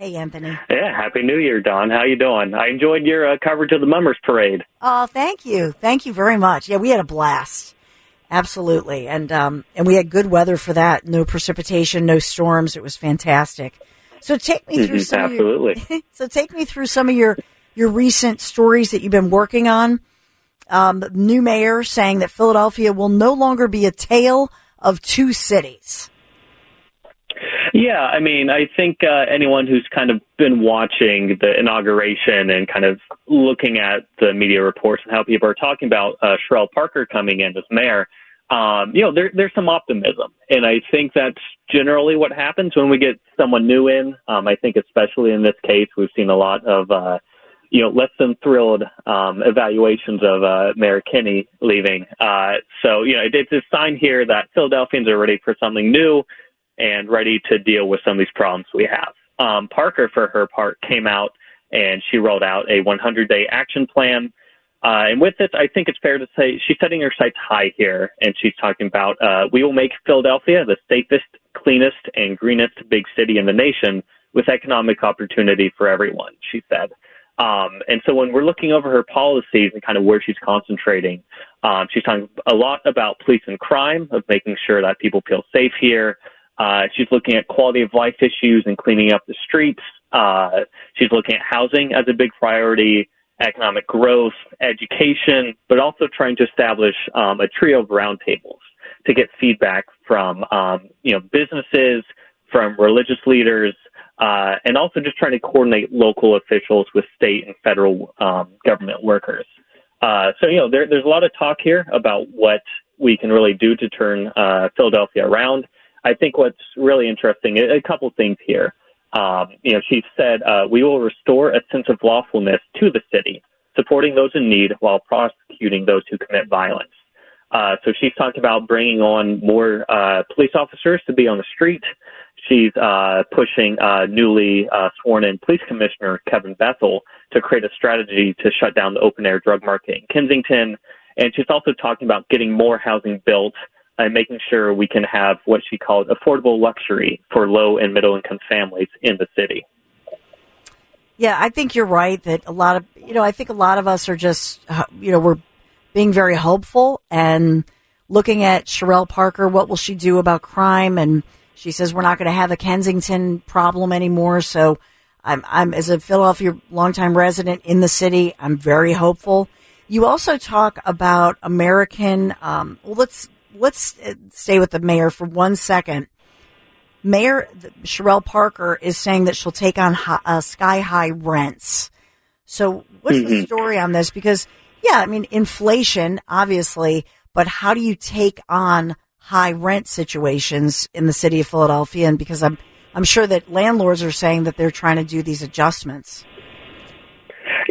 Hey, Anthony. Yeah, Happy New Year, Dawn. How you doing? I enjoyed your uh, coverage of the Mummers Parade. Oh, thank you. Thank you very much. Yeah, we had a blast. Absolutely. And, um, and we had good weather for that. No precipitation, no storms. It was fantastic. So take me through some Absolutely. Of your, so take me through some of your, your recent stories that you've been working on. Um, new mayor saying that Philadelphia will no longer be a tale of two cities. Yeah, I mean, I think uh, anyone who's kind of been watching the inauguration and kind of looking at the media reports and how people are talking about uh, Cherelle Parker coming in as mayor, um, you know, there, there's some optimism. And I think that's generally what happens when we get someone new in. Um, I think especially in this case, we've seen a lot of, uh, you know, less than thrilled um, evaluations of uh, Mayor Kenney leaving. Uh, so, you know, it, it's a sign here that Philadelphians are ready for something new and ready to deal with some of these problems we have. Um, Parker, for her part, came out and she rolled out a 100 day action plan. Uh, and with it, I think it's fair to say she's setting her sights high here, and she's talking about uh, we will make Philadelphia the safest, cleanest, and greenest big city in the nation with economic opportunity for everyone, she said. Um, and so when we're looking over her policies and kind of where she's concentrating, um, she's talking a lot about police and crime, of making sure that people feel safe here. Uh, she's looking at quality of life issues and cleaning up the streets. Uh, she's looking at housing as a big priority, economic growth, education, but also trying to establish um, a trio of roundtables to get feedback from um, you know businesses, from religious leaders, uh, and also just trying to coordinate local officials with state and federal um, government workers. Uh, so you know there, there's a lot of talk here about what we can really do to turn uh, Philadelphia around. I think what's really interesting, a couple things here. Um, you know, she said, uh, we will restore a sense of lawfulness to the city, supporting those in need while prosecuting those who commit violence. Uh, so she's talked about bringing on more uh, police officers to be on the street. She's uh, pushing uh, newly uh, sworn in police commissioner Kevin Bethel to create a strategy to shut down the open air drug market in Kensington. And she's also talking about getting more housing built and making sure we can have what she called affordable luxury for low and middle income families in the city. Yeah, I think you're right that a lot of, you know, I think a lot of us are just, uh, you know, we're being very hopeful and looking at Cherelle Parker. What will she do about crime? And she says we're not going to have a Kensington problem anymore. So I'm, I'm as a Philadelphia longtime resident in the city, I'm very hopeful. You also talk about American. Um, well, let's let's uh, stay with the mayor for one second. Mayor Cherelle Parker is saying that she'll take on high, uh, sky high rents. So, what's mm-hmm. the story on this? Because, yeah, I mean, inflation, obviously, but how do you take on high rent situations in the city of Philadelphia? And because I'm, I'm sure that landlords are saying that they're trying to do these adjustments.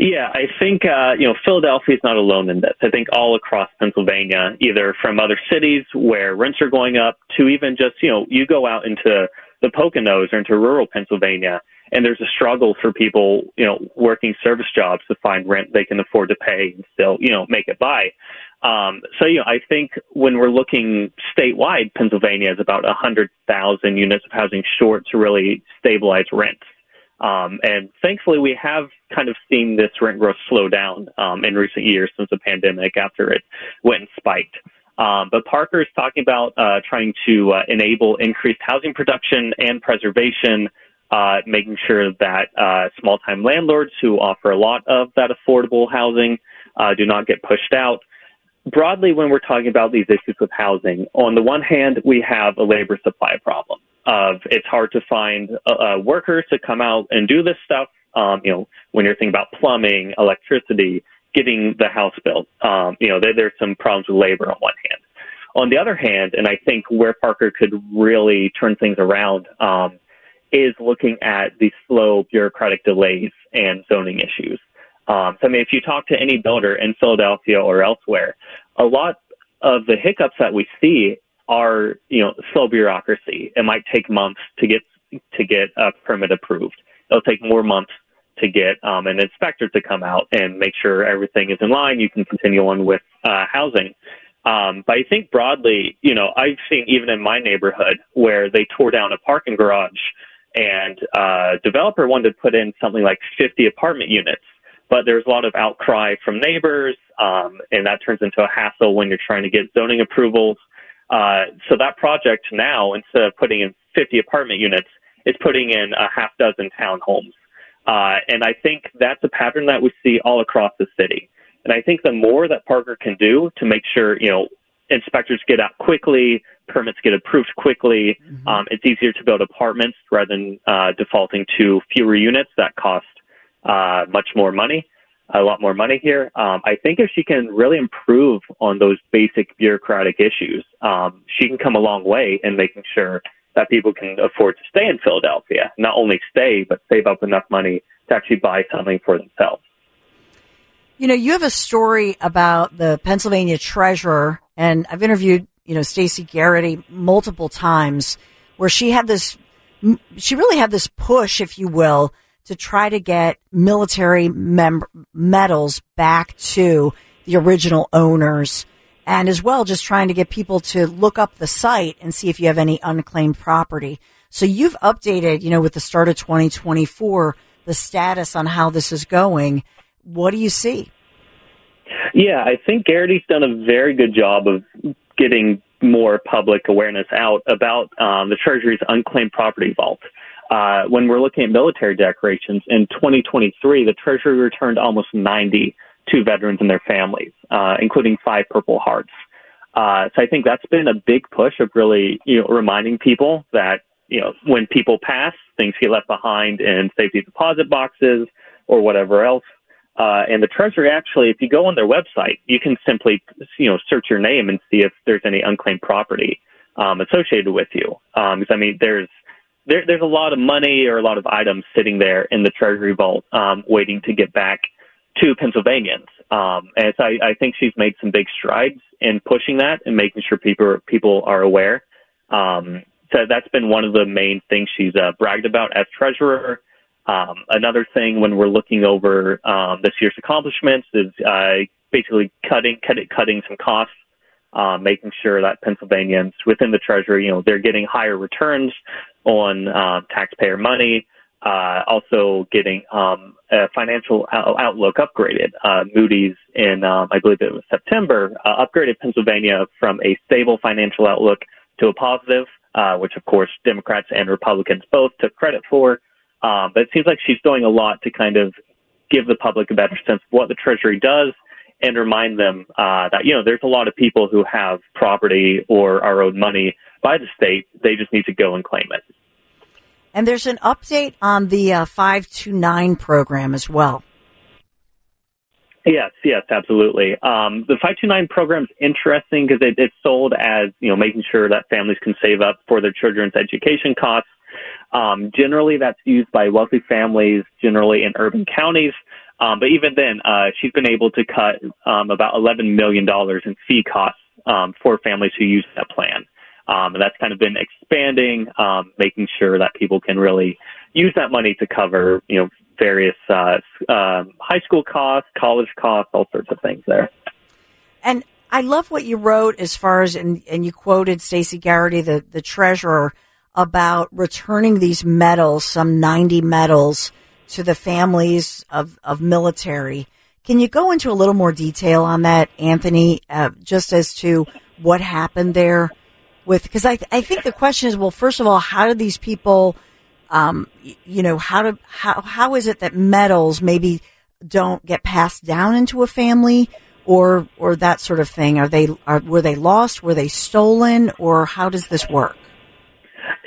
Yeah, I think uh, you know Philadelphia is not alone in this. I think all across Pennsylvania, either from other cities where rents are going up, to even just you know you go out into the Poconos or into rural Pennsylvania, and there's a struggle for people you know working service jobs to find rent they can afford to pay and still you know make it by. Um, so you know I think when we're looking statewide, Pennsylvania is about a hundred thousand units of housing short to really stabilize rents. Um, and thankfully, we have kind of seen this rent growth slow down um, in recent years since the pandemic after it went and spiked. Um, but Parker is talking about uh, trying to uh, enable increased housing production and preservation uh, making sure that uh, small time landlords who offer a lot of that affordable housing uh, do not get pushed out. Broadly, when we're talking about these issues with housing, on the one hand, we have a labor supply problem. Of it's hard to find uh, uh, workers to come out and do this stuff. Um, you know, when you're thinking about plumbing, electricity, getting the house built, um, you know, there, there's some problems with labor on one hand. On the other hand, and I think where Parker could really turn things around um, is looking at the slow bureaucratic delays and zoning issues. Um, so, I mean, if you talk to any builder in Philadelphia or elsewhere, a lot of the hiccups that we see are, you know, slow bureaucracy. It might take months to get to get a permit approved. It'll take more months to get um, an inspector to come out and make sure everything is in line. You can continue on with uh, housing. Um, but I think broadly, you know, I've seen even in my neighborhood where they tore down a parking garage and uh, developer wanted to put in something like 50 apartment units, but there's a lot of outcry from neighbors, um, and that turns into a hassle when you're trying to get zoning approvals. Uh, so that project now, instead of putting in 50 apartment units, is putting in a half dozen townhomes. Uh, and I think that's a pattern that we see all across the city. And I think the more that Parker can do to make sure, you know, inspectors get out quickly, permits get approved quickly. Mm-hmm. Um, it's easier to build apartments rather than uh, defaulting to fewer units that cost uh, much more money, a lot more money here. Um, I think if she can really improve on those basic bureaucratic issues, um, she can come a long way in making sure that people can afford to stay in Philadelphia. Not only stay, but save up enough money to actually buy something for themselves. You know, you have a story about the Pennsylvania treasurer, and I've interviewed, you know, Stacey Garrity multiple times where she had this, she really had this push, if you will, to try to get military mem- medals back to the original owners. And as well, just trying to get people to look up the site and see if you have any unclaimed property. So you've updated, you know, with the start of 2024, the status on how this is going. What do you see? Yeah, I think Garrity's done a very good job of getting more public awareness out about um, the Treasury's unclaimed property vault. Uh, when we're looking at military decorations in 2023, the Treasury returned almost 90 to veterans and their families, uh, including five Purple Hearts. Uh, so I think that's been a big push of really, you know, reminding people that, you know, when people pass, things get left behind in safety deposit boxes or whatever else. Uh, and the Treasury actually, if you go on their website, you can simply, you know, search your name and see if there's any unclaimed property um, associated with you. Um, I mean, there's there, there's a lot of money or a lot of items sitting there in the Treasury vault, um, waiting to get back to Pennsylvanians. Um, and so I, I think she's made some big strides in pushing that and making sure people people are aware. Um, so that's been one of the main things she's uh, bragged about as treasurer. Um, another thing when we're looking over um, this year's accomplishments is uh, basically cutting cutting cutting some costs, uh, making sure that Pennsylvanians within the Treasury, you know, they're getting higher returns on uh, taxpayer money. Uh, also getting um, a financial outlook upgraded. Uh, Moody's in, um, I believe it was September, uh, upgraded Pennsylvania from a stable financial outlook to a positive, uh, which of course Democrats and Republicans both took credit for. Um, but it seems like she's doing a lot to kind of give the public a better sense of what the Treasury does and remind them uh, that, you know, there's a lot of people who have property or are owed money by the state. They just need to go and claim it. And there's an update on the uh, 529 program as well. Yes, yes, absolutely. Um, the 529 program is interesting because it, it's sold as, you know, making sure that families can save up for their children's education costs. Um, generally, that's used by wealthy families, generally in urban counties. Um, but even then, uh, she's been able to cut um, about $11 million in fee costs um, for families who use that plan. Um, and that's kind of been expanding, um, making sure that people can really use that money to cover, you know, various uh, um, high school costs, college costs, all sorts of things there. And I love what you wrote as far as, and, and you quoted Stacey Garrity, the, the treasurer, about returning these medals, some 90 medals, to the families of, of military. Can you go into a little more detail on that, Anthony, uh, just as to what happened there? With because I, I think the question is, well, first of all, how do these people Um, you know, how to how how is it that medals maybe don't get passed down into a family or or that sort of thing? Are they are were they lost? Were they stolen? Or how does this work?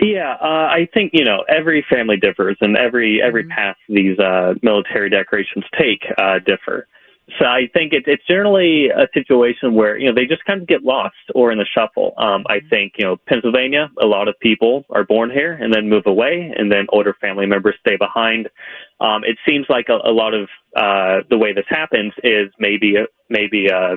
Yeah, uh, I think you know every family differs, and every every mm-hmm. path these uh, military decorations take uh, differ. So I think it, it's generally a situation where you know they just kind of get lost or in the shuffle. Um, I mm-hmm. think you know Pennsylvania, a lot of people are born here and then move away, and then older family members stay behind. Um, it seems like a, a lot of uh, the way this happens is maybe maybe uh,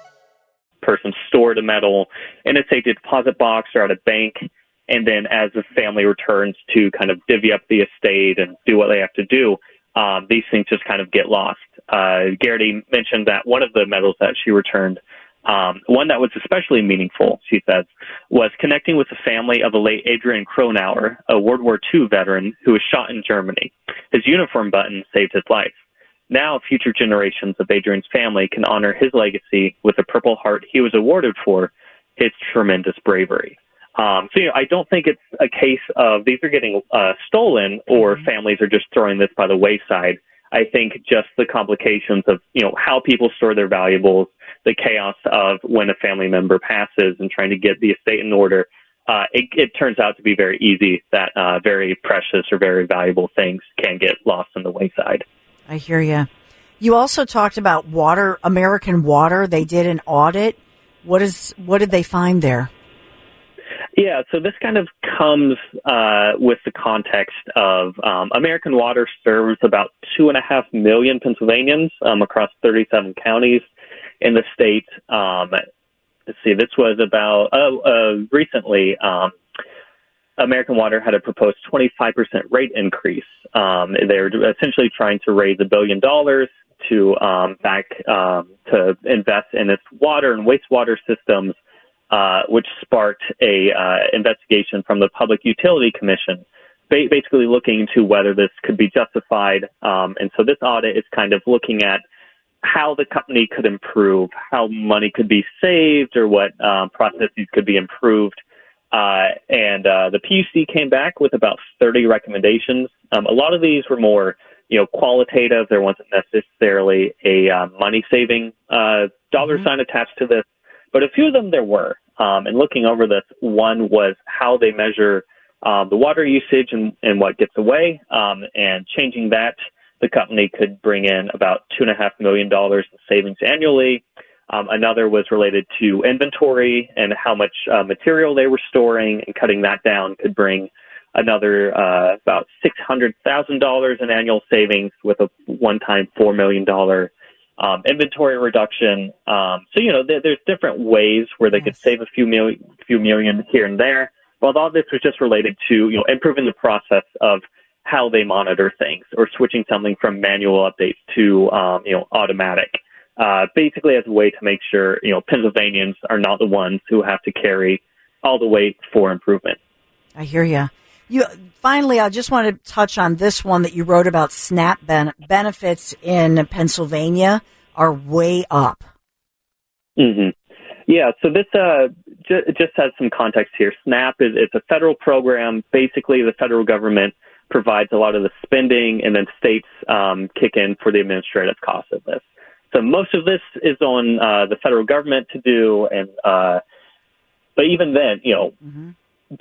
Stored a metal in a safety deposit box or at a bank. And then as the family returns to kind of divvy up the estate and do what they have to do, um, these things just kind of get lost. Uh, Garrity mentioned that one of the medals that she returned, um, one that was especially meaningful, she says, was connecting with the family of the late Adrian Cronauer, a World War II veteran who was shot in Germany. His uniform button saved his life. Now, future generations of Adrian's family can honor his legacy with the Purple Heart he was awarded for his tremendous bravery. Um, so you know, I don't think it's a case of these are getting uh, stolen or mm-hmm. families are just throwing this by the wayside. I think just the complications of you know how people store their valuables, the chaos of when a family member passes and trying to get the estate in order. Uh, it, it turns out to be very easy that uh, very precious or very valuable things can get lost in the wayside. I hear you. You also talked about water, American Water. They did an audit. What is what did they find there? Yeah, so this kind of comes uh, with the context of um, American Water serves about two and a half million Pennsylvanians um, across 37 counties in the state. Um, let's see, this was about uh, uh, recently. Um, American Water had a proposed 25% rate increase. Um, they're essentially trying to raise a billion dollars to um, back to invest in its water and wastewater systems uh, which sparked a uh, investigation from the Public Utility Commission, ba- basically looking into whether this could be justified. Um, and so this audit is kind of looking at how the company could improve, how money could be saved, or what um, processes could be improved. Uh, and uh, the PUC came back with about 30 recommendations. Um, a lot of these were more, you know, qualitative. There wasn't necessarily a uh, money-saving uh, dollar mm-hmm. sign attached to this, but a few of them there were. Um, and looking over this, one was how they measure um, the water usage and, and what gets away, um, and changing that, the company could bring in about two and a half million dollars in savings annually. Um, another was related to inventory and how much uh, material they were storing, and cutting that down could bring another uh, about $600,000 in annual savings with a one-time $4 million um, inventory reduction. Um, so, you know, there, there's different ways where they yes. could save a few million, few million here and there. But all this was just related to, you know, improving the process of how they monitor things or switching something from manual updates to, um, you know, automatic. Uh, basically as a way to make sure, you know, Pennsylvanians are not the ones who have to carry all the weight for improvement. I hear you. You finally, I just want to touch on this one that you wrote about SNAP ben- benefits in Pennsylvania are way up. Mm-hmm. Yeah, so this uh, ju- just has some context here. SNAP is it's a federal program. Basically, the federal government provides a lot of the spending, and then states um, kick in for the administrative costs of this. So most of this is on uh, the federal government to do, and uh, but even then, you know, mm-hmm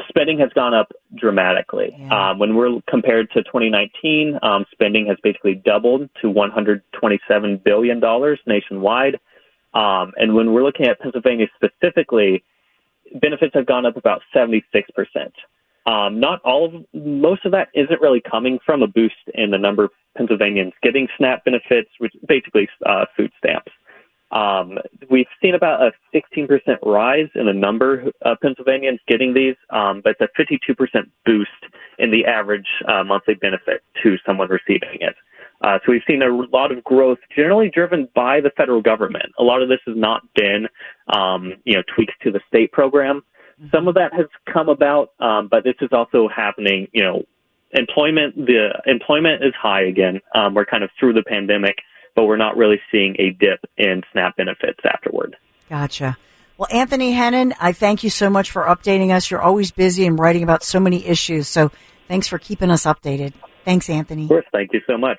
spending has gone up dramatically. Yeah. Um, when we're compared to 2019, um, spending has basically doubled to 127 billion dollars nationwide. Um, and when we're looking at Pennsylvania specifically, benefits have gone up about 76 percent. Um, not all of most of that isn't really coming from a boost in the number of Pennsylvanians getting SNAP benefits, which basically uh, food stamps. Um, we've seen about a 16% rise in the number of Pennsylvanians getting these, um, but it's a 52% boost in the average uh, monthly benefit to someone receiving it. Uh, so we've seen a lot of growth, generally driven by the federal government. A lot of this has not been, um, you know, tweaks to the state program. Some of that has come about, um, but this is also happening. You know, employment the employment is high again. Um, we're kind of through the pandemic but we're not really seeing a dip in SNAP benefits afterward. Gotcha. Well, Anthony Hennen, I thank you so much for updating us. You're always busy and writing about so many issues. So thanks for keeping us updated. Thanks, Anthony. Of course. Thank you so much.